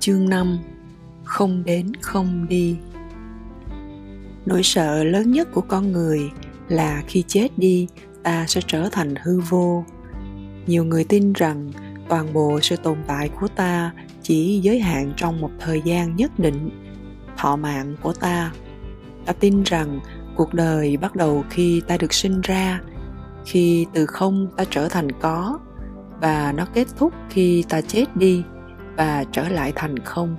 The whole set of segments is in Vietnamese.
Chương 5 Không đến không đi Nỗi sợ lớn nhất của con người là khi chết đi ta sẽ trở thành hư vô. Nhiều người tin rằng toàn bộ sự tồn tại của ta chỉ giới hạn trong một thời gian nhất định, thọ mạng của ta. Ta tin rằng cuộc đời bắt đầu khi ta được sinh ra, khi từ không ta trở thành có và nó kết thúc khi ta chết đi và trở lại thành không.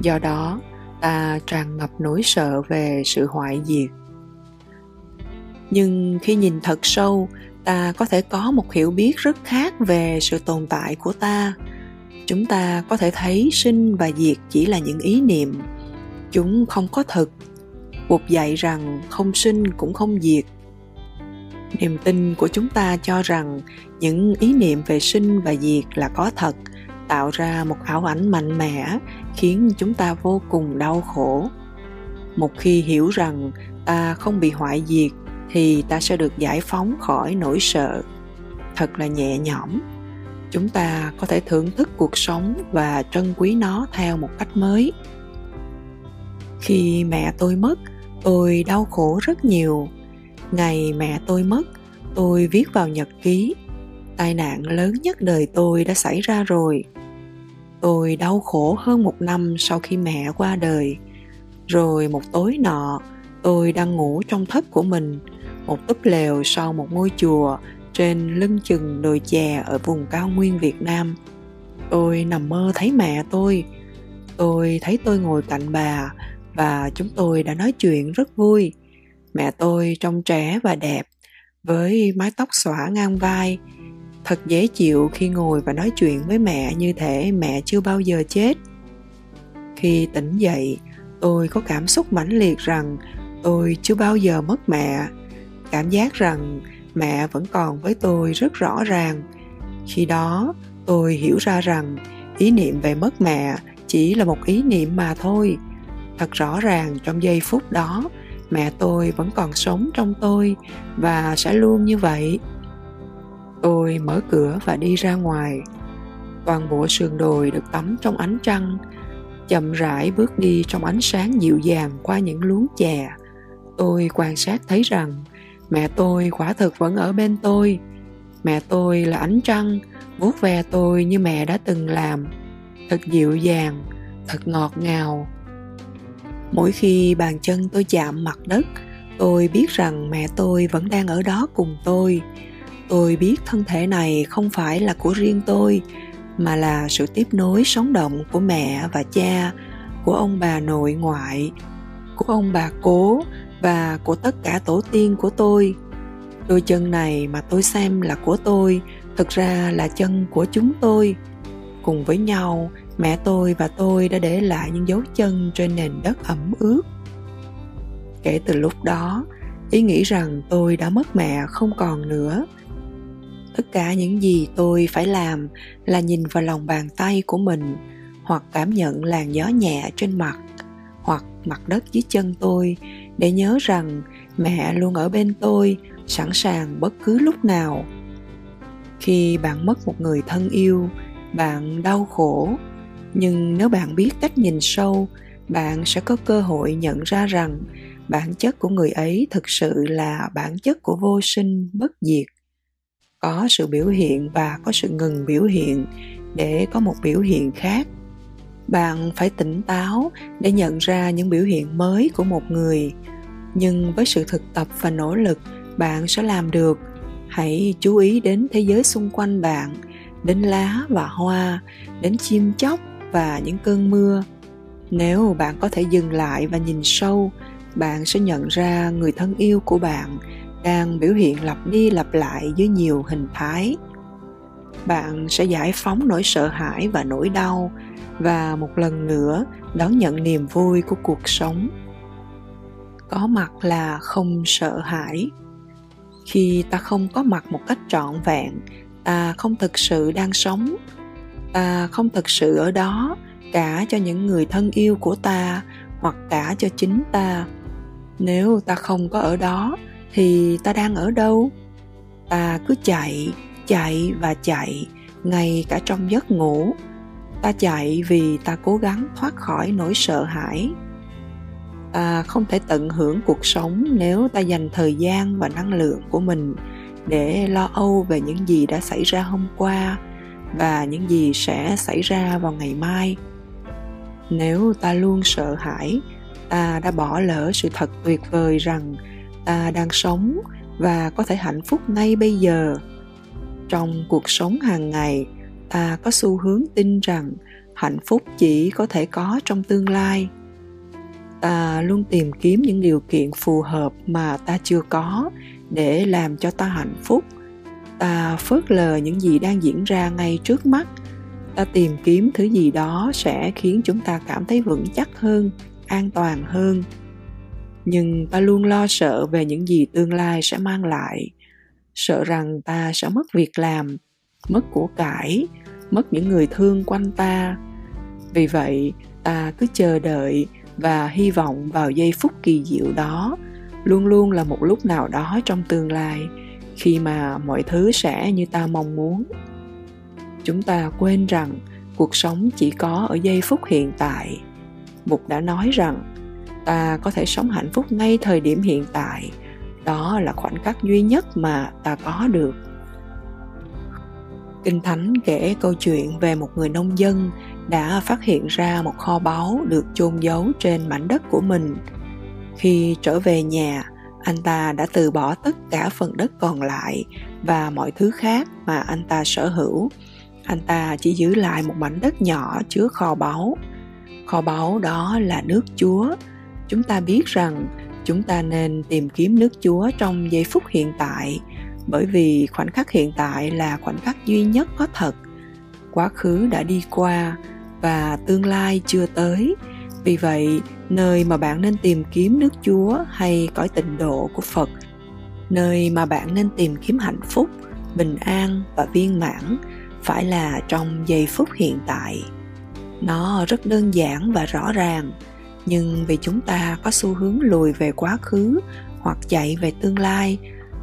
Do đó ta tràn ngập nỗi sợ về sự hoại diệt. Nhưng khi nhìn thật sâu, ta có thể có một hiểu biết rất khác về sự tồn tại của ta. Chúng ta có thể thấy sinh và diệt chỉ là những ý niệm. Chúng không có thực buộc dạy rằng không sinh cũng không diệt. Niềm tin của chúng ta cho rằng những ý niệm về sinh và diệt là có thật tạo ra một ảo ảnh mạnh mẽ, khiến chúng ta vô cùng đau khổ. Một khi hiểu rằng ta không bị hoại diệt, thì ta sẽ được giải phóng khỏi nỗi sợ. Thật là nhẹ nhõm. Chúng ta có thể thưởng thức cuộc sống và trân quý nó theo một cách mới. Khi mẹ tôi mất, tôi đau khổ rất nhiều. Ngày mẹ tôi mất, tôi viết vào nhật ký tai nạn lớn nhất đời tôi đã xảy ra rồi. Tôi đau khổ hơn một năm sau khi mẹ qua đời. Rồi một tối nọ, tôi đang ngủ trong thất của mình, một túp lều sau một ngôi chùa trên lưng chừng đồi chè ở vùng cao nguyên việt nam. Tôi nằm mơ thấy mẹ tôi. Tôi thấy tôi ngồi cạnh bà và chúng tôi đã nói chuyện rất vui. Mẹ tôi trông trẻ và đẹp, với mái tóc xõa ngang vai thật dễ chịu khi ngồi và nói chuyện với mẹ như thể mẹ chưa bao giờ chết. Khi tỉnh dậy, tôi có cảm xúc mãnh liệt rằng tôi chưa bao giờ mất mẹ. Cảm giác rằng mẹ vẫn còn với tôi rất rõ ràng. Khi đó, tôi hiểu ra rằng ý niệm về mất mẹ chỉ là một ý niệm mà thôi. Thật rõ ràng trong giây phút đó, mẹ tôi vẫn còn sống trong tôi và sẽ luôn như vậy tôi mở cửa và đi ra ngoài. Toàn bộ sườn đồi được tắm trong ánh trăng, chậm rãi bước đi trong ánh sáng dịu dàng qua những luống chè. Tôi quan sát thấy rằng, mẹ tôi quả thực vẫn ở bên tôi. Mẹ tôi là ánh trăng, vuốt ve tôi như mẹ đã từng làm. Thật dịu dàng, thật ngọt ngào. Mỗi khi bàn chân tôi chạm mặt đất, tôi biết rằng mẹ tôi vẫn đang ở đó cùng tôi tôi biết thân thể này không phải là của riêng tôi, mà là sự tiếp nối sống động của mẹ và cha, của ông bà nội ngoại, của ông bà cố và của tất cả tổ tiên của tôi. Đôi chân này mà tôi xem là của tôi, thực ra là chân của chúng tôi. Cùng với nhau, mẹ tôi và tôi đã để lại những dấu chân trên nền đất ẩm ướt. Kể từ lúc đó, ý nghĩ rằng tôi đã mất mẹ không còn nữa tất cả những gì tôi phải làm là nhìn vào lòng bàn tay của mình, hoặc cảm nhận làn gió nhẹ trên mặt, hoặc mặt đất dưới chân tôi, để nhớ rằng mẹ luôn ở bên tôi, sẵn sàng bất cứ lúc nào. Khi bạn mất một người thân yêu, bạn đau khổ. Nhưng nếu bạn biết cách nhìn sâu, bạn sẽ có cơ hội nhận ra rằng bản chất của người ấy thực sự là bản chất của vô sinh, bất diệt có sự biểu hiện và có sự ngừng biểu hiện để có một biểu hiện khác. Bạn phải tỉnh táo để nhận ra những biểu hiện mới của một người. Nhưng với sự thực tập và nỗ lực, bạn sẽ làm được. Hãy chú ý đến thế giới xung quanh bạn, đến lá và hoa, đến chim chóc và những cơn mưa. Nếu bạn có thể dừng lại và nhìn sâu, bạn sẽ nhận ra người thân yêu của bạn đang biểu hiện lặp đi lặp lại dưới nhiều hình thái. Bạn sẽ giải phóng nỗi sợ hãi và nỗi đau và một lần nữa đón nhận niềm vui của cuộc sống. Có mặt là không sợ hãi. Khi ta không có mặt một cách trọn vẹn, ta không thực sự đang sống. Ta không thực sự ở đó cả cho những người thân yêu của ta hoặc cả cho chính ta. Nếu ta không có ở đó thì ta đang ở đâu? Ta cứ chạy chạy và chạy, ngay cả trong giấc ngủ. Ta chạy vì ta cố gắng thoát khỏi nỗi sợ hãi. Ta không thể tận hưởng cuộc sống nếu ta dành thời gian và năng lượng của mình để lo âu về những gì đã xảy ra hôm qua và những gì sẽ xảy ra vào ngày mai. Nếu ta luôn sợ hãi, ta đã bỏ lỡ sự thật tuyệt vời rằng ta đang sống và có thể hạnh phúc ngay bây giờ. Trong cuộc sống hàng ngày, ta có xu hướng tin rằng hạnh phúc chỉ có thể có trong tương lai. Ta luôn tìm kiếm những điều kiện phù hợp mà ta chưa có để làm cho ta hạnh phúc. Ta phớt lờ những gì đang diễn ra ngay trước mắt. Ta tìm kiếm thứ gì đó sẽ khiến chúng ta cảm thấy vững chắc hơn, an toàn hơn nhưng ta luôn lo sợ về những gì tương lai sẽ mang lại. Sợ rằng ta sẽ mất việc làm, mất của cải, mất những người thương quanh ta. Vì vậy, ta cứ chờ đợi và hy vọng vào giây phút kỳ diệu đó. Luôn luôn là một lúc nào đó trong tương lai, khi mà mọi thứ sẽ như ta mong muốn. Chúng ta quên rằng cuộc sống chỉ có ở giây phút hiện tại. Mục đã nói rằng ta có thể sống hạnh phúc ngay thời điểm hiện tại. Đó là khoảnh khắc duy nhất mà ta có được. Kinh thánh kể câu chuyện về một người nông dân đã phát hiện ra một kho báu được chôn giấu trên mảnh đất của mình. Khi trở về nhà, anh ta đã từ bỏ tất cả phần đất còn lại và mọi thứ khác mà anh ta sở hữu. Anh ta chỉ giữ lại một mảnh đất nhỏ chứa kho báu. Kho báu đó là nước chúa chúng ta biết rằng chúng ta nên tìm kiếm nước chúa trong giây phút hiện tại, bởi vì khoảnh khắc hiện tại là khoảnh khắc duy nhất có thật. Quá khứ đã đi qua và tương lai chưa tới. Vì vậy, nơi mà bạn nên tìm kiếm nước chúa hay cõi tịnh độ của phật, nơi mà bạn nên tìm kiếm hạnh phúc, bình an và viên mãn phải là trong giây phút hiện tại. Nó rất đơn giản và rõ ràng nhưng vì chúng ta có xu hướng lùi về quá khứ hoặc chạy về tương lai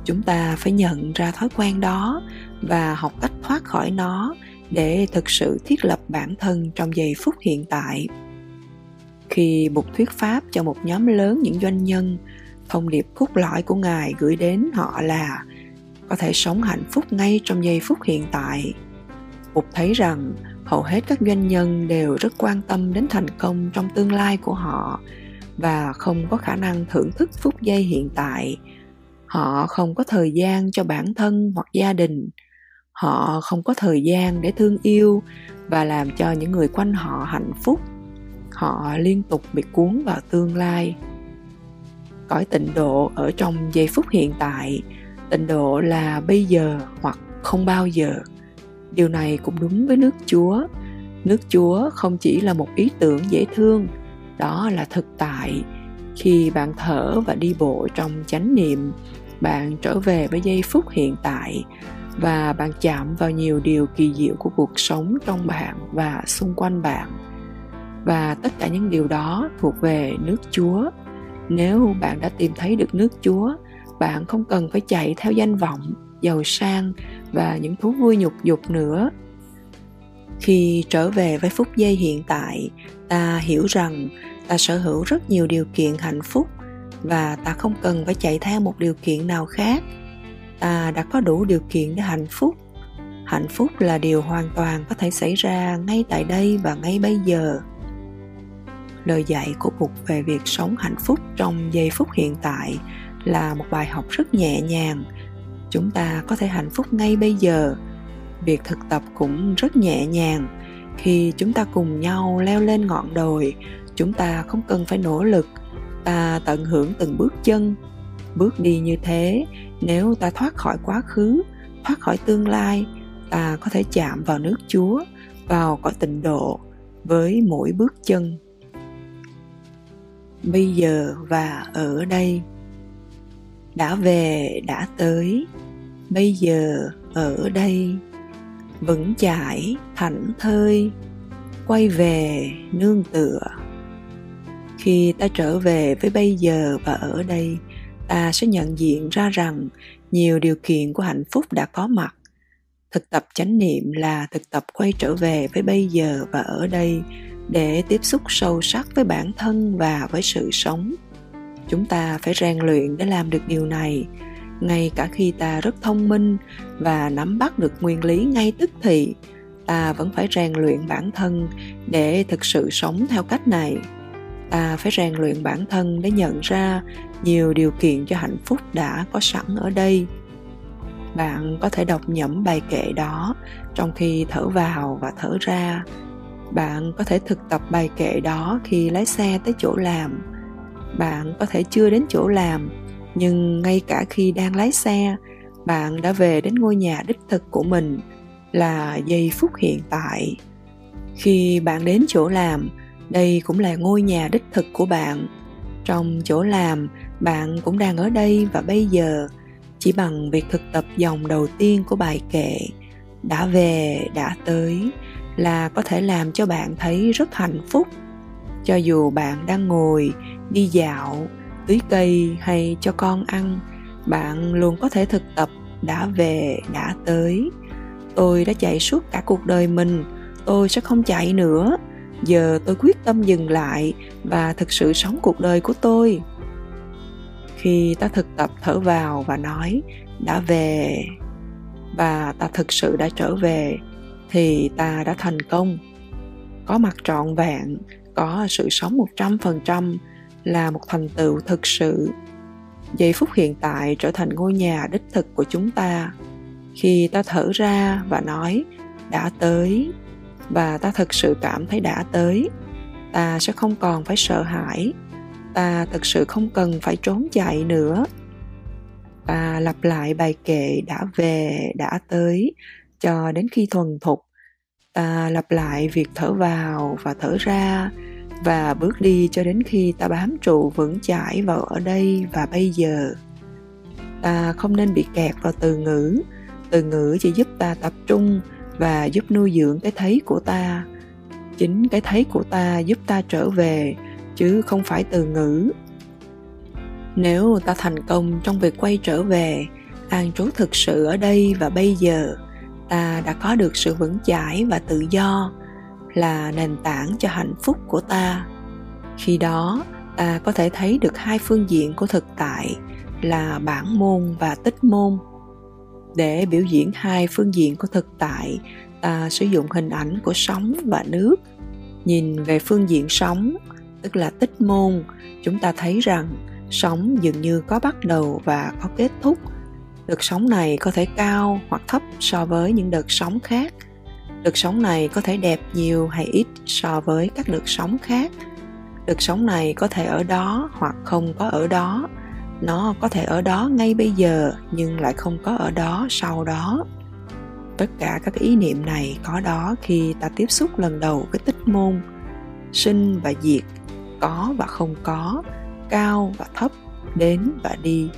chúng ta phải nhận ra thói quen đó và học cách thoát khỏi nó để thực sự thiết lập bản thân trong giây phút hiện tại khi Bụt thuyết pháp cho một nhóm lớn những doanh nhân, thông điệp cốt lõi của Ngài gửi đến họ là có thể sống hạnh phúc ngay trong giây phút hiện tại. Bụt thấy rằng hầu hết các doanh nhân đều rất quan tâm đến thành công trong tương lai của họ và không có khả năng thưởng thức phút giây hiện tại. Họ không có thời gian cho bản thân hoặc gia đình. Họ không có thời gian để thương yêu và làm cho những người quanh họ hạnh phúc họ liên tục bị cuốn vào tương lai cõi tịnh độ ở trong giây phút hiện tại, tịnh độ là bây giờ hoặc không bao giờ điều này cũng đúng với nước chúa. Nước chúa không chỉ là một ý tưởng dễ thương, đó là thực tại. Khi bạn thở và đi bộ trong chánh niệm, bạn trở về với giây phút hiện tại và bạn chạm vào nhiều điều kỳ diệu của cuộc sống trong bạn và xung quanh bạn. Và tất cả những điều đó thuộc về nước chúa. Nếu bạn đã tìm thấy được nước chúa, bạn không cần phải chạy theo danh vọng, giàu sang và những thú vui nhục dục nữa. Khi trở về với phút giây hiện tại, ta hiểu rằng ta sở hữu rất nhiều điều kiện hạnh phúc và ta không cần phải chạy theo một điều kiện nào khác. Ta đã có đủ điều kiện để hạnh phúc. Hạnh phúc là điều hoàn toàn có thể xảy ra ngay tại đây và ngay bây giờ. Lời dạy của Bụt về việc sống hạnh phúc trong giây phút hiện tại là một bài học rất nhẹ nhàng. Chúng ta có thể hạnh phúc ngay bây giờ. Việc thực tập cũng rất nhẹ nhàng. Khi chúng ta cùng nhau leo lên ngọn đồi, chúng ta không cần phải nỗ lực. Ta tận hưởng từng bước chân. Bước đi như thế, nếu ta thoát khỏi quá khứ, thoát khỏi tương lai, ta có thể chạm vào nước Chúa, vào cõi tịnh độ với mỗi bước chân bây giờ và ở đây đã về, đã tới. Bây giờ ở đây, vững chãi, thảnh thơi, quay về nương tựa. Khi ta trở về với bây giờ và ở đây, ta sẽ nhận diện ra rằng nhiều điều kiện của hạnh phúc đã có mặt. Thực tập chánh niệm là thực tập quay trở về với bây giờ và ở đây để tiếp xúc sâu sắc với bản thân và với sự sống chúng ta phải rèn luyện để làm được điều này. Ngay cả khi ta rất thông minh và nắm bắt được nguyên lý ngay tức thì, ta vẫn phải rèn luyện bản thân để thực sự sống theo cách này. Ta phải rèn luyện bản thân để nhận ra nhiều điều kiện cho hạnh phúc đã có sẵn ở đây. Bạn có thể đọc nhẩm bài kệ đó trong khi thở vào và thở ra. Bạn có thể thực tập bài kệ đó khi lái xe tới chỗ làm bạn có thể chưa đến chỗ làm, nhưng ngay cả khi đang lái xe, bạn đã về đến ngôi nhà đích thực của mình là giây phút hiện tại. Khi bạn đến chỗ làm, đây cũng là ngôi nhà đích thực của bạn. Trong chỗ làm, bạn cũng đang ở đây và bây giờ, chỉ bằng việc thực tập dòng đầu tiên của bài kệ, đã về, đã tới là có thể làm cho bạn thấy rất hạnh phúc. Cho dù bạn đang ngồi đi dạo, tưới cây hay cho con ăn, bạn luôn có thể thực tập đã về, đã tới. Tôi đã chạy suốt cả cuộc đời mình, tôi sẽ không chạy nữa. Giờ tôi quyết tâm dừng lại và thực sự sống cuộc đời của tôi. Khi ta thực tập thở vào và nói, đã về, và ta thực sự đã trở về, thì ta đã thành công. Có mặt trọn vẹn, có sự sống một trăm phần trăm là một thành tựu thực sự. Giây phút hiện tại trở thành ngôi nhà đích thực của chúng ta. Khi ta thở ra và nói, đã tới, và ta thực sự cảm thấy đã tới, ta sẽ không còn phải sợ hãi. Ta thực sự không cần phải trốn chạy nữa. Ta lặp lại bài kệ, đã về, đã tới, cho đến khi thuần thục. Ta lặp lại việc thở vào và thở ra và bước đi cho đến khi ta bám trụ vững chãi vào ở đây và bây giờ. Ta không nên bị kẹt vào từ ngữ. Từ ngữ chỉ giúp ta tập trung và giúp nuôi dưỡng cái thấy của ta. Chính cái thấy của ta giúp ta trở về, chứ không phải từ ngữ. Nếu ta thành công trong việc quay trở về, an trú thực sự ở đây và bây giờ, ta đã có được sự vững chãi và tự do là nền tảng cho hạnh phúc của ta. Khi đó, ta có thể thấy được hai phương diện của thực tại là bản môn và tích môn. Để biểu diễn hai phương diện của thực tại, ta sử dụng hình ảnh của sóng và nước. Nhìn về phương diện sóng, tức là tích môn, chúng ta thấy rằng sóng dường như có bắt đầu và có kết thúc. Đợt sóng này có thể cao hoặc thấp so với những đợt sóng khác đợt sóng này có thể đẹp nhiều hay ít so với các đợt sóng khác. Đợt sóng này có thể ở đó hoặc không có ở đó. Nó có thể ở đó ngay bây giờ nhưng lại không có ở đó sau đó. Tất cả các ý niệm này có đó khi ta tiếp xúc lần đầu với tích môn. Sinh và diệt, có và không có, cao và thấp, đến và đi.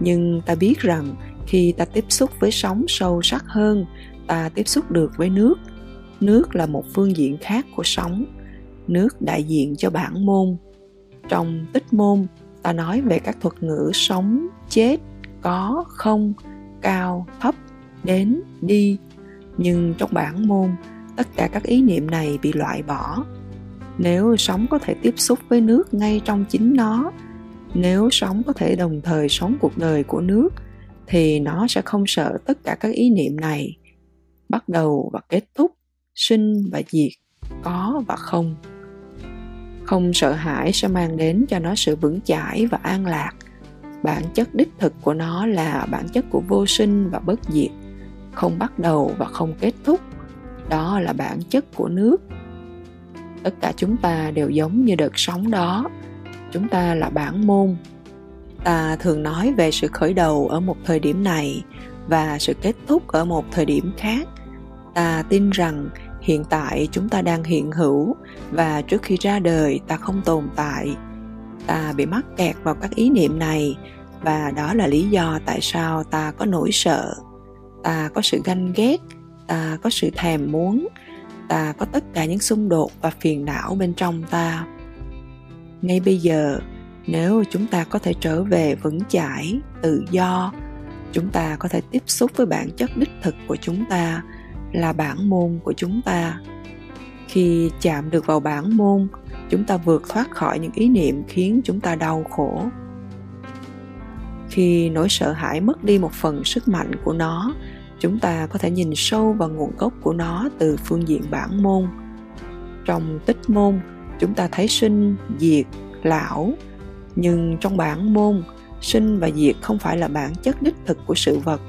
Nhưng ta biết rằng khi ta tiếp xúc với sóng sâu sắc hơn ta tiếp xúc được với nước. Nước là một phương diện khác của sóng nước đại diện cho bản môn. Trong tích môn, ta nói về các thuật ngữ sống, chết, có, không, cao, thấp, đến, đi. Nhưng trong bản môn, tất cả các ý niệm này bị loại bỏ. Nếu sống có thể tiếp xúc với nước ngay trong chính nó, nếu sống có thể đồng thời sống cuộc đời của nước, thì nó sẽ không sợ tất cả các ý niệm này bắt đầu và kết thúc, sinh và diệt, có và không. Không sợ hãi sẽ mang đến cho nó sự vững chãi và an lạc. Bản chất đích thực của nó là bản chất của vô sinh và bất diệt, không bắt đầu và không kết thúc. Đó là bản chất của nước. Tất cả chúng ta đều giống như đợt sóng đó. Chúng ta là bản môn. Ta thường nói về sự khởi đầu ở một thời điểm này và sự kết thúc ở một thời điểm khác ta tin rằng hiện tại chúng ta đang hiện hữu và trước khi ra đời ta không tồn tại. Ta bị mắc kẹt vào các ý niệm này và đó là lý do tại sao ta có nỗi sợ. Ta có sự ganh ghét, ta có sự thèm muốn, ta có tất cả những xung đột và phiền não bên trong ta. Ngay bây giờ, nếu chúng ta có thể trở về vững chãi, tự do, chúng ta có thể tiếp xúc với bản chất đích thực của chúng ta là bản môn của chúng ta. Khi chạm được vào bản môn, chúng ta vượt thoát khỏi những ý niệm khiến chúng ta đau khổ. Khi nỗi sợ hãi mất đi một phần sức mạnh của nó, chúng ta có thể nhìn sâu vào nguồn gốc của nó từ phương diện bản môn. Trong tích môn, chúng ta thấy sinh, diệt, lão. Nhưng trong bản môn, sinh và diệt không phải là bản chất đích thực của sự vật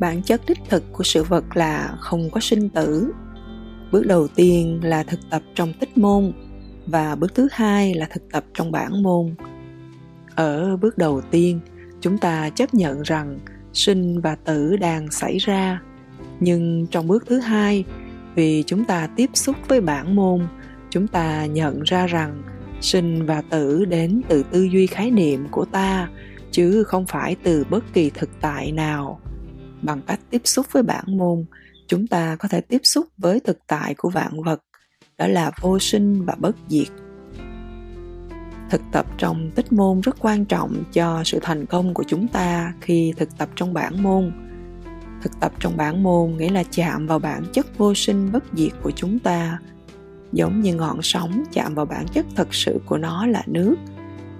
bản chất đích thực của sự vật là không có sinh tử. Bước đầu tiên là thực tập trong tích môn và bước thứ hai là thực tập trong bản môn. Ở bước đầu tiên, chúng ta chấp nhận rằng sinh và tử đang xảy ra. Nhưng trong bước thứ hai, vì chúng ta tiếp xúc với bản môn, chúng ta nhận ra rằng sinh và tử đến từ tư duy khái niệm của ta, chứ không phải từ bất kỳ thực tại nào bằng cách tiếp xúc với bản môn, chúng ta có thể tiếp xúc với thực tại của vạn vật, đó là vô sinh và bất diệt. Thực tập trong tích môn rất quan trọng cho sự thành công của chúng ta khi thực tập trong bản môn. Thực tập trong bản môn nghĩa là chạm vào bản chất vô sinh bất diệt của chúng ta, giống như ngọn sóng chạm vào bản chất thật sự của nó là nước.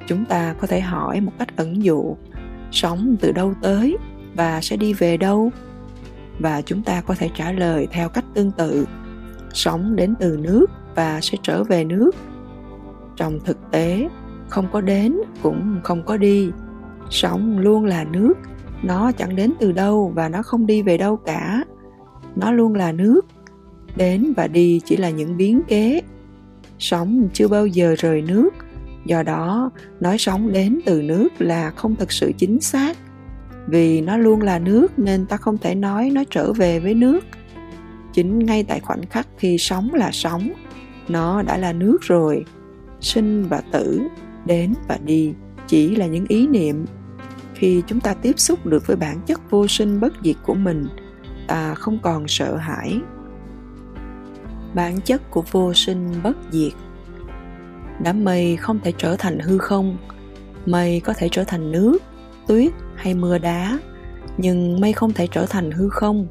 Chúng ta có thể hỏi một cách ẩn dụ, sóng từ đâu tới? Và sẽ đi về đâu? Và chúng ta có thể trả lời theo cách tương tự. Sóng đến từ nước và sẽ trở về nước. Trong thực tế, không có đến cũng không có đi. Sóng luôn là nước. Nó chẳng đến từ đâu và nó không đi về đâu cả. Nó luôn là nước. Đến và đi chỉ là những biến kế. Sóng chưa bao giờ rời nước. Do đó, nói sóng đến từ nước là không thực sự chính xác vì nó luôn là nước nên ta không thể nói nó trở về với nước. Chính ngay tại khoảnh khắc khi sống là sống, nó đã là nước rồi. Sinh và tử, đến và đi, chỉ là những ý niệm. Khi chúng ta tiếp xúc được với bản chất vô sinh bất diệt của mình, ta không còn sợ hãi. Bản chất của vô sinh bất diệt. Đám mây không thể trở thành hư không, mây có thể trở thành nước tuyết hay mưa đá, nhưng mây không thể trở thành hư không.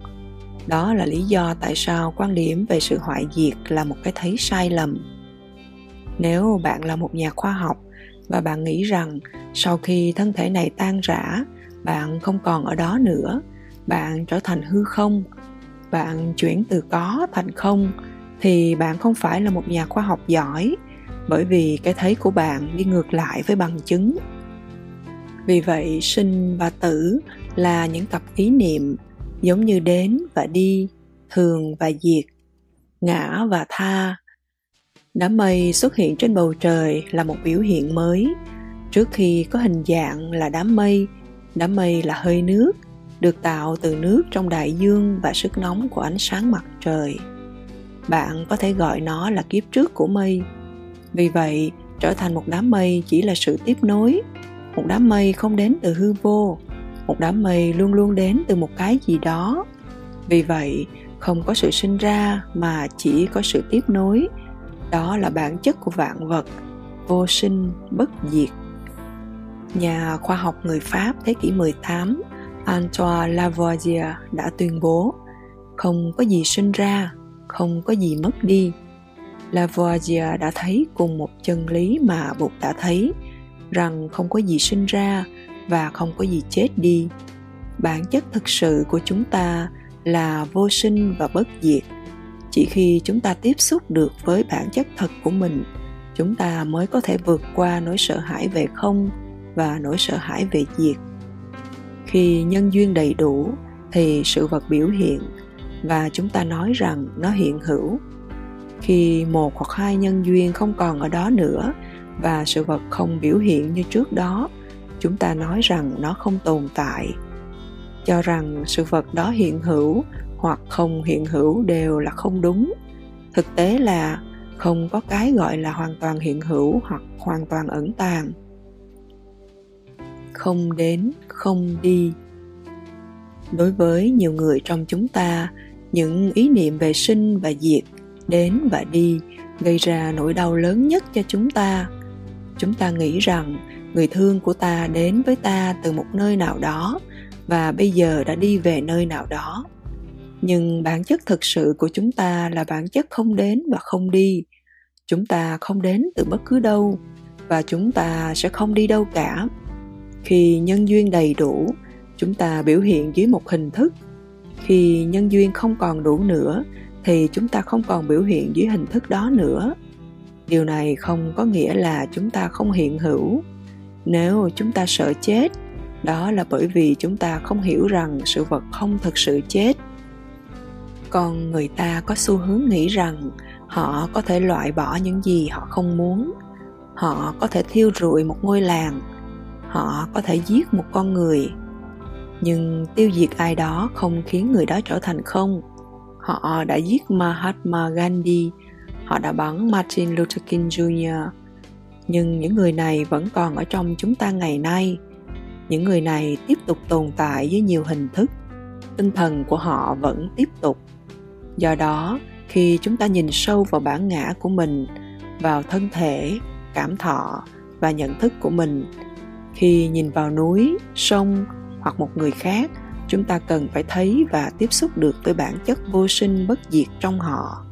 Đó là lý do tại sao quan điểm về sự hoại diệt là một cái thấy sai lầm. Nếu bạn là một nhà khoa học và bạn nghĩ rằng sau khi thân thể này tan rã, bạn không còn ở đó nữa, bạn trở thành hư không, bạn chuyển từ có thành không, thì bạn không phải là một nhà khoa học giỏi, bởi vì cái thấy của bạn đi ngược lại với bằng chứng vì vậy, sinh và tử là những tập ý niệm giống như đến và đi, thường và diệt, ngã và tha. Đám mây xuất hiện trên bầu trời là một biểu hiện mới. Trước khi có hình dạng là đám mây đám mây là hơi nước, được tạo từ nước trong đại dương và sức nóng của ánh sáng mặt trời. Bạn có thể gọi nó là kiếp trước của mây. Vì vậy, trở thành một đám mây chỉ là sự tiếp nối một đám mây không đến từ hư vô. Một đám mây luôn luôn đến từ một cái gì đó. Vì vậy, không có sự sinh ra mà chỉ có sự tiếp nối. Đó là bản chất của vạn vật, vô sinh, bất diệt. Nhà khoa học người Pháp thế kỷ 18 Antoine Lavoisier đã tuyên bố, không có gì sinh ra, không có gì mất đi. Lavoisier đã thấy cùng một chân lý mà Bụt đã thấy rằng không có gì sinh ra và không có gì chết đi. Bản chất thực sự của chúng ta là vô sinh và bất diệt. Chỉ khi chúng ta tiếp xúc được với bản chất thật của mình, chúng ta mới có thể vượt qua nỗi sợ hãi về không và nỗi sợ hãi về diệt. Khi nhân duyên đầy đủ, thì sự vật biểu hiện và chúng ta nói rằng nó hiện hữu. Khi một hoặc hai nhân duyên không còn ở đó nữa và sự vật không biểu hiện như trước đó. Chúng ta nói rằng nó không tồn tại. Cho rằng sự vật đó hiện hữu hoặc không hiện hữu đều là không đúng. Thực tế là không có cái gọi là hoàn toàn hiện hữu hoặc hoàn toàn ẩn tàng. Không đến, không đi. Đối với nhiều người trong chúng ta, những ý niệm về sinh và diệt, đến và đi gây ra nỗi đau lớn nhất cho chúng ta chúng ta nghĩ rằng người thương của ta đến với ta từ một nơi nào đó và bây giờ đã đi về nơi nào đó. Nhưng bản chất thực sự của chúng ta là bản chất không đến và không đi. Chúng ta không đến từ bất cứ đâu và chúng ta sẽ không đi đâu cả. Khi nhân duyên đầy đủ, chúng ta biểu hiện dưới một hình thức. Khi nhân duyên không còn đủ nữa, thì chúng ta không còn biểu hiện dưới hình thức đó nữa điều này không có nghĩa là chúng ta không hiện hữu. Nếu chúng ta sợ chết, đó là bởi vì chúng ta không hiểu rằng sự vật không thực sự chết. Còn người ta có xu hướng nghĩ rằng họ có thể loại bỏ những gì họ không muốn. Họ có thể thiêu rụi một ngôi làng. Họ có thể giết một con người. Nhưng tiêu diệt ai đó không khiến người đó trở thành không. Họ đã giết mahatma gandhi họ đã bắn martin luther king jr nhưng những người này vẫn còn ở trong chúng ta ngày nay. Những người này tiếp tục tồn tại với nhiều hình thức. Tinh thần của họ vẫn tiếp tục. Do đó, khi chúng ta nhìn sâu vào bản ngã của mình, vào thân thể, cảm thọ và nhận thức của mình, khi nhìn vào núi, sông hoặc một người khác, chúng ta cần phải thấy và tiếp xúc được với bản chất vô sinh bất diệt trong họ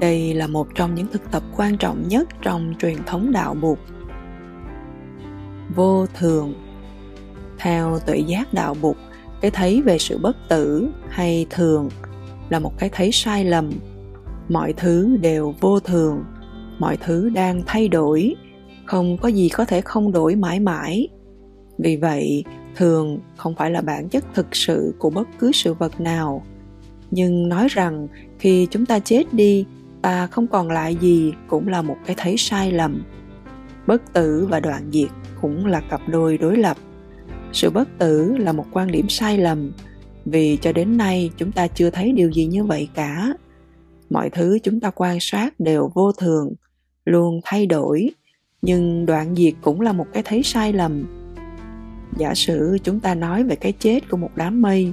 đây là một trong những thực tập quan trọng nhất trong truyền thống đạo bụt. Vô thường. Theo tự giác đạo bụt, cái thấy về sự bất tử hay thường là một cái thấy sai lầm. Mọi thứ đều vô thường, mọi thứ đang thay đổi, không có gì có thể không đổi mãi mãi. Vì vậy, thường không phải là bản chất thực sự của bất cứ sự vật nào. Nhưng nói rằng khi chúng ta chết đi ta không còn lại gì cũng là một cái thấy sai lầm. Bất tử và đoạn diệt cũng là cặp đôi đối lập. Sự bất tử là một quan điểm sai lầm, vì cho đến nay chúng ta chưa thấy điều gì như vậy cả. Mọi thứ chúng ta quan sát đều vô thường, luôn thay đổi, nhưng đoạn diệt cũng là một cái thấy sai lầm. Giả sử chúng ta nói về cái chết của một đám mây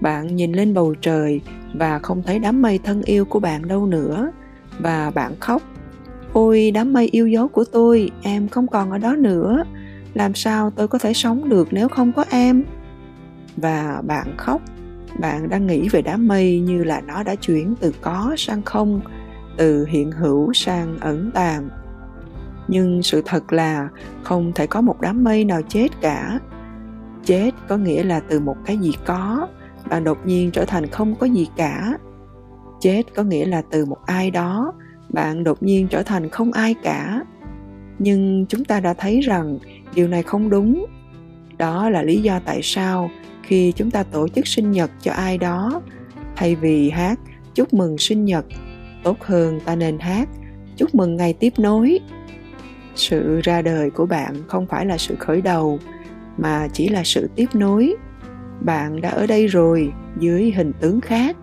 bạn nhìn lên bầu trời và không thấy đám mây thân yêu của bạn đâu nữa. Và bạn khóc. Ôi, đám mây yêu dấu của tôi, em không còn ở đó nữa. Làm sao tôi có thể sống được nếu không có em? Và bạn khóc. Bạn đang nghĩ về đám mây như là nó đã chuyển từ có sang không, từ hiện hữu sang ẩn tàng. Nhưng sự thật là không thể có một đám mây nào chết cả. Chết có nghĩa là từ một cái gì có bạn đột nhiên trở thành không có gì cả. Chết có nghĩa là từ một ai đó, bạn đột nhiên trở thành không ai cả. Nhưng chúng ta đã thấy rằng điều này không đúng. Đó là lý do tại sao khi chúng ta tổ chức sinh nhật cho ai đó, thay vì hát chúc mừng sinh nhật, tốt hơn ta nên hát chúc mừng ngày tiếp nối. Sự ra đời của bạn không phải là sự khởi đầu, mà chỉ là sự tiếp nối bạn đã ở đây rồi, dưới hình tướng khác.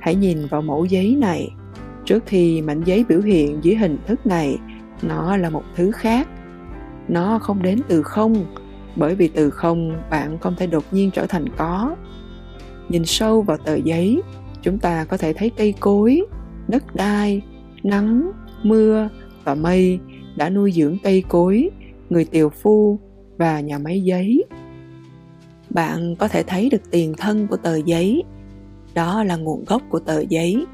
Hãy nhìn vào mẫu giấy này. Trước khi mảnh giấy biểu hiện dưới hình thức này, nó là một thứ khác. Nó không đến từ không, bởi vì từ không bạn không thể đột nhiên trở thành có. Nhìn sâu vào tờ giấy, chúng ta có thể thấy cây cối, đất đai, nắng, mưa và mây đã nuôi dưỡng cây cối, người tiều phu và nhà máy giấy bạn có thể thấy được tiền thân của tờ giấy. Đó là nguồn gốc của tờ giấy.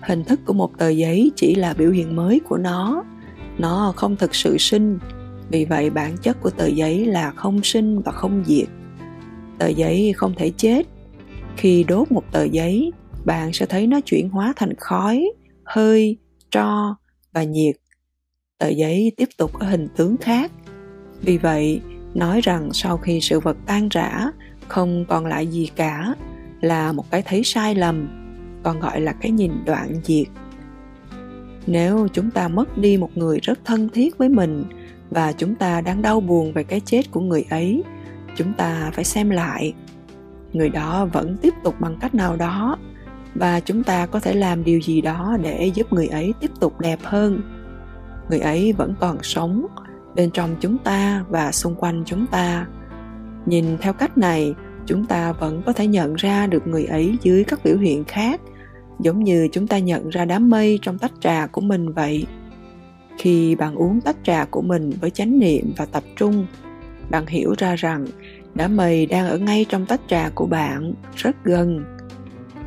Hình thức của một tờ giấy chỉ là biểu hiện mới của nó. Nó không thực sự sinh. Vì vậy, bản chất của tờ giấy là không sinh và không diệt. Tờ giấy không thể chết. Khi đốt một tờ giấy, bạn sẽ thấy nó chuyển hóa thành khói, hơi, tro và nhiệt. Tờ giấy tiếp tục có hình tướng khác. Vì vậy nói rằng sau khi sự vật tan rã, không còn lại gì cả, là một cái thấy sai lầm, còn gọi là cái nhìn đoạn diệt. Nếu chúng ta mất đi một người rất thân thiết với mình và chúng ta đang đau buồn về cái chết của người ấy, chúng ta phải xem lại. Người đó vẫn tiếp tục bằng cách nào đó và chúng ta có thể làm điều gì đó để giúp người ấy tiếp tục đẹp hơn. Người ấy vẫn còn sống bên trong chúng ta và xung quanh chúng ta. Nhìn theo cách này, chúng ta vẫn có thể nhận ra được người ấy dưới các biểu hiện khác, giống như chúng ta nhận ra đám mây trong tách trà của mình vậy. Khi bạn uống tách trà của mình với chánh niệm và tập trung, bạn hiểu ra rằng đám mây đang ở ngay trong tách trà của bạn, rất gần.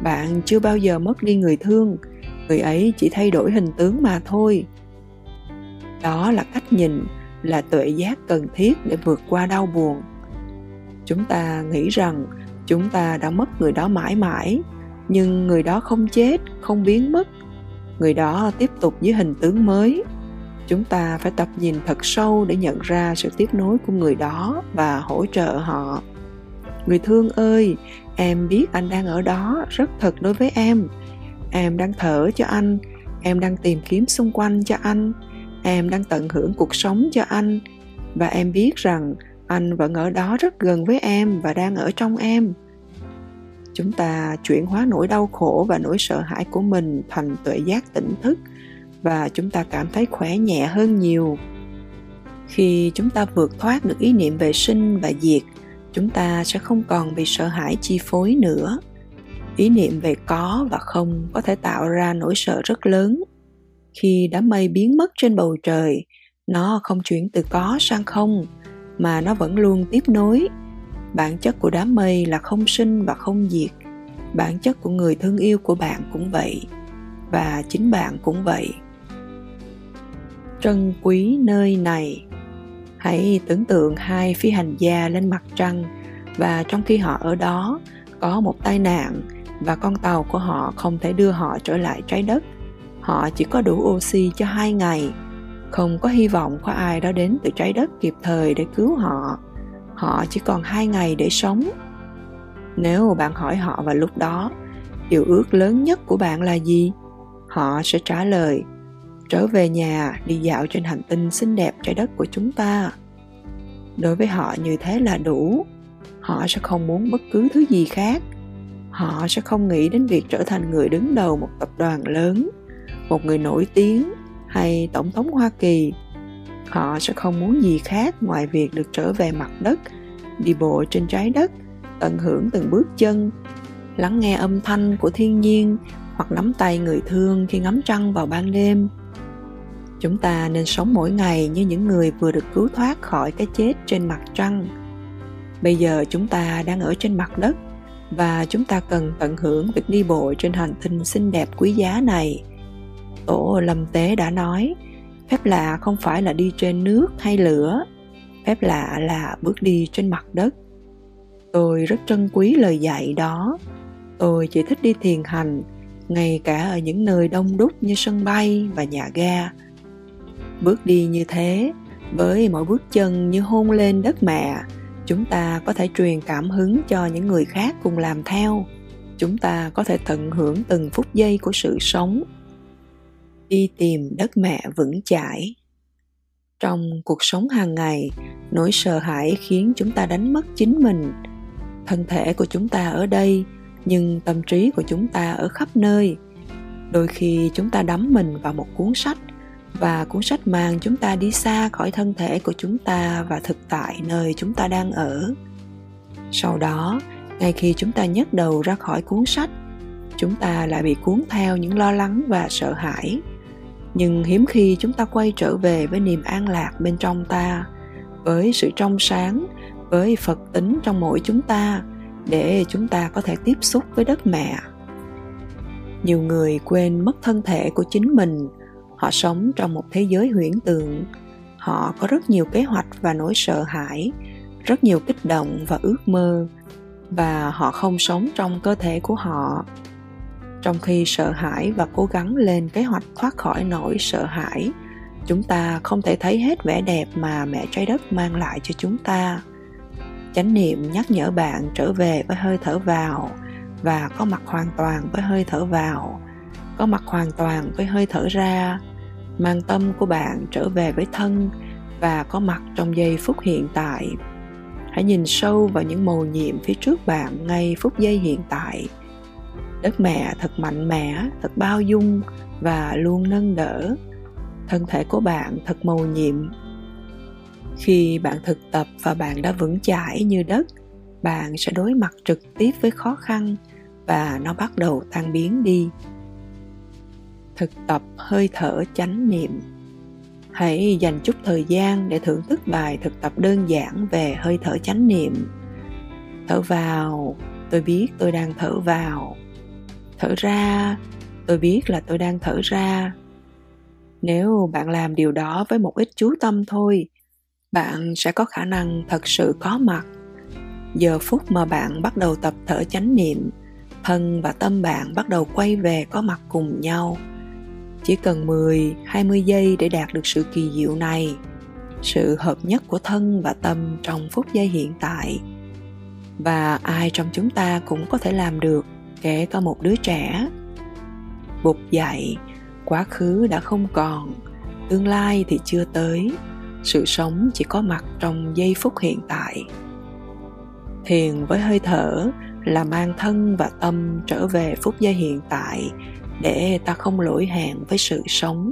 Bạn chưa bao giờ mất đi người thương, người ấy chỉ thay đổi hình tướng mà thôi. Đó là cách nhìn là tuệ giác cần thiết để vượt qua đau buồn. Chúng ta nghĩ rằng chúng ta đã mất người đó mãi mãi, nhưng người đó không chết, không biến mất. Người đó tiếp tục với hình tướng mới. Chúng ta phải tập nhìn thật sâu để nhận ra sự tiếp nối của người đó và hỗ trợ họ. Người thương ơi, em biết anh đang ở đó rất thật đối với em. Em đang thở cho anh, em đang tìm kiếm xung quanh cho anh em đang tận hưởng cuộc sống cho anh. Và em biết rằng anh vẫn ở đó rất gần với em và đang ở trong em. Chúng ta chuyển hóa nỗi đau khổ và nỗi sợ hãi của mình thành tuệ giác tỉnh thức và chúng ta cảm thấy khỏe nhẹ hơn nhiều. Khi chúng ta vượt thoát được ý niệm về sinh và diệt, chúng ta sẽ không còn bị sợ hãi chi phối nữa. Ý niệm về có và không có thể tạo ra nỗi sợ rất lớn khi đám mây biến mất trên bầu trời, nó không chuyển từ có sang không, mà nó vẫn luôn tiếp nối. Bản chất của đám mây là không sinh và không diệt. Bản chất của người thương yêu của bạn cũng vậy, và chính bạn cũng vậy. Trân quý nơi này. Hãy tưởng tượng hai phi hành gia lên mặt trăng, và trong khi họ ở đó, có một tai nạn và con tàu của họ không thể đưa họ trở lại trái đất họ chỉ có đủ oxy cho hai ngày. Không có hy vọng có ai đó đến từ trái đất kịp thời để cứu họ. Họ chỉ còn hai ngày để sống. Nếu bạn hỏi họ vào lúc đó, điều ước lớn nhất của bạn là gì? Họ sẽ trả lời, trở về nhà, đi dạo trên hành tinh xinh đẹp trái đất của chúng ta. Đối với họ như thế là đủ. Họ sẽ không muốn bất cứ thứ gì khác. Họ sẽ không nghĩ đến việc trở thành người đứng đầu một tập đoàn lớn một người nổi tiếng hay tổng thống hoa kỳ. Họ sẽ không muốn gì khác ngoài việc được trở về mặt đất, đi bộ trên trái đất, tận hưởng từng bước chân, lắng nghe âm thanh của thiên nhiên hoặc nắm tay người thương khi ngắm trăng vào ban đêm. Chúng ta nên sống mỗi ngày như những người vừa được cứu thoát khỏi cái chết trên mặt trăng. Bây giờ chúng ta đang ở trên mặt đất và chúng ta cần tận hưởng việc đi bộ trên hành tinh xinh đẹp quý giá này tổ lâm tế đã nói, phép lạ không phải là đi trên nước hay lửa, phép lạ là bước đi trên mặt đất. Tôi rất trân quý lời dạy đó. Tôi chỉ thích đi thiền hành, ngay cả ở những nơi đông đúc như sân bay và nhà ga. Bước đi như thế, với mỗi bước chân như hôn lên đất mẹ, chúng ta có thể truyền cảm hứng cho những người khác cùng làm theo. Chúng ta có thể tận hưởng từng phút giây của sự sống đi tìm đất mẹ vững chãi. Trong cuộc sống hàng ngày, nỗi sợ hãi khiến chúng ta đánh mất chính mình. Thân thể của chúng ta ở đây, nhưng tâm trí của chúng ta ở khắp nơi. Đôi khi chúng ta đắm mình vào một cuốn sách, và cuốn sách mang chúng ta đi xa khỏi thân thể của chúng ta và thực tại nơi chúng ta đang ở. Sau đó, ngay khi chúng ta nhấc đầu ra khỏi cuốn sách, chúng ta lại bị cuốn theo những lo lắng và sợ hãi nhưng hiếm khi chúng ta quay trở về với niềm an lạc bên trong ta, với sự trong sáng, với phật tính trong mỗi chúng ta, để chúng ta có thể tiếp xúc với đất mẹ. Nhiều người quên mất thân thể của chính mình. Họ sống trong một thế giới huyễn tượng. Họ có rất nhiều kế hoạch và nỗi sợ hãi, rất nhiều kích động và ước mơ. Và họ không sống trong cơ thể của họ trong khi sợ hãi và cố gắng lên kế hoạch thoát khỏi nỗi sợ hãi. Chúng ta không thể thấy hết vẻ đẹp mà mẹ trái đất mang lại cho chúng ta. Chánh niệm nhắc nhở bạn trở về với hơi thở vào và có mặt hoàn toàn với hơi thở vào. Có mặt hoàn toàn với hơi thở ra, mang tâm của bạn trở về với thân và có mặt trong giây phút hiện tại. Hãy nhìn sâu vào những màu nhiệm phía trước bạn ngay phút giây hiện tại đất mẹ thật mạnh mẽ, thật bao dung và luôn nâng đỡ. Thân thể của bạn thật màu nhiệm. Khi bạn thực tập và bạn đã vững chãi như đất, bạn sẽ đối mặt trực tiếp với khó khăn và nó bắt đầu tan biến đi. Thực tập hơi thở chánh niệm. Hãy dành chút thời gian để thưởng thức bài thực tập đơn giản về hơi thở chánh niệm. Thở vào. Tôi biết tôi đang thở vào thở ra. Tôi biết là tôi đang thở ra. Nếu bạn làm điều đó với một ít chú tâm thôi bạn sẽ có khả năng thật sự có mặt. Giờ phút mà bạn bắt đầu tập thở chánh niệm thân và tâm bạn bắt đầu quay về có mặt cùng nhau. Chỉ cần 10, 20 giây để đạt được sự kỳ diệu này sự hợp nhất của thân và tâm trong phút giây hiện tại. Và ai trong chúng ta cũng có thể làm được kể cả một đứa trẻ. Bục dậy, quá khứ đã không còn, tương lai thì chưa tới. Sự sống chỉ có mặt trong giây phút hiện tại. Thiền với hơi thở là mang thân và tâm trở về phút giây hiện tại, để ta không lỗi hẹn với sự sống.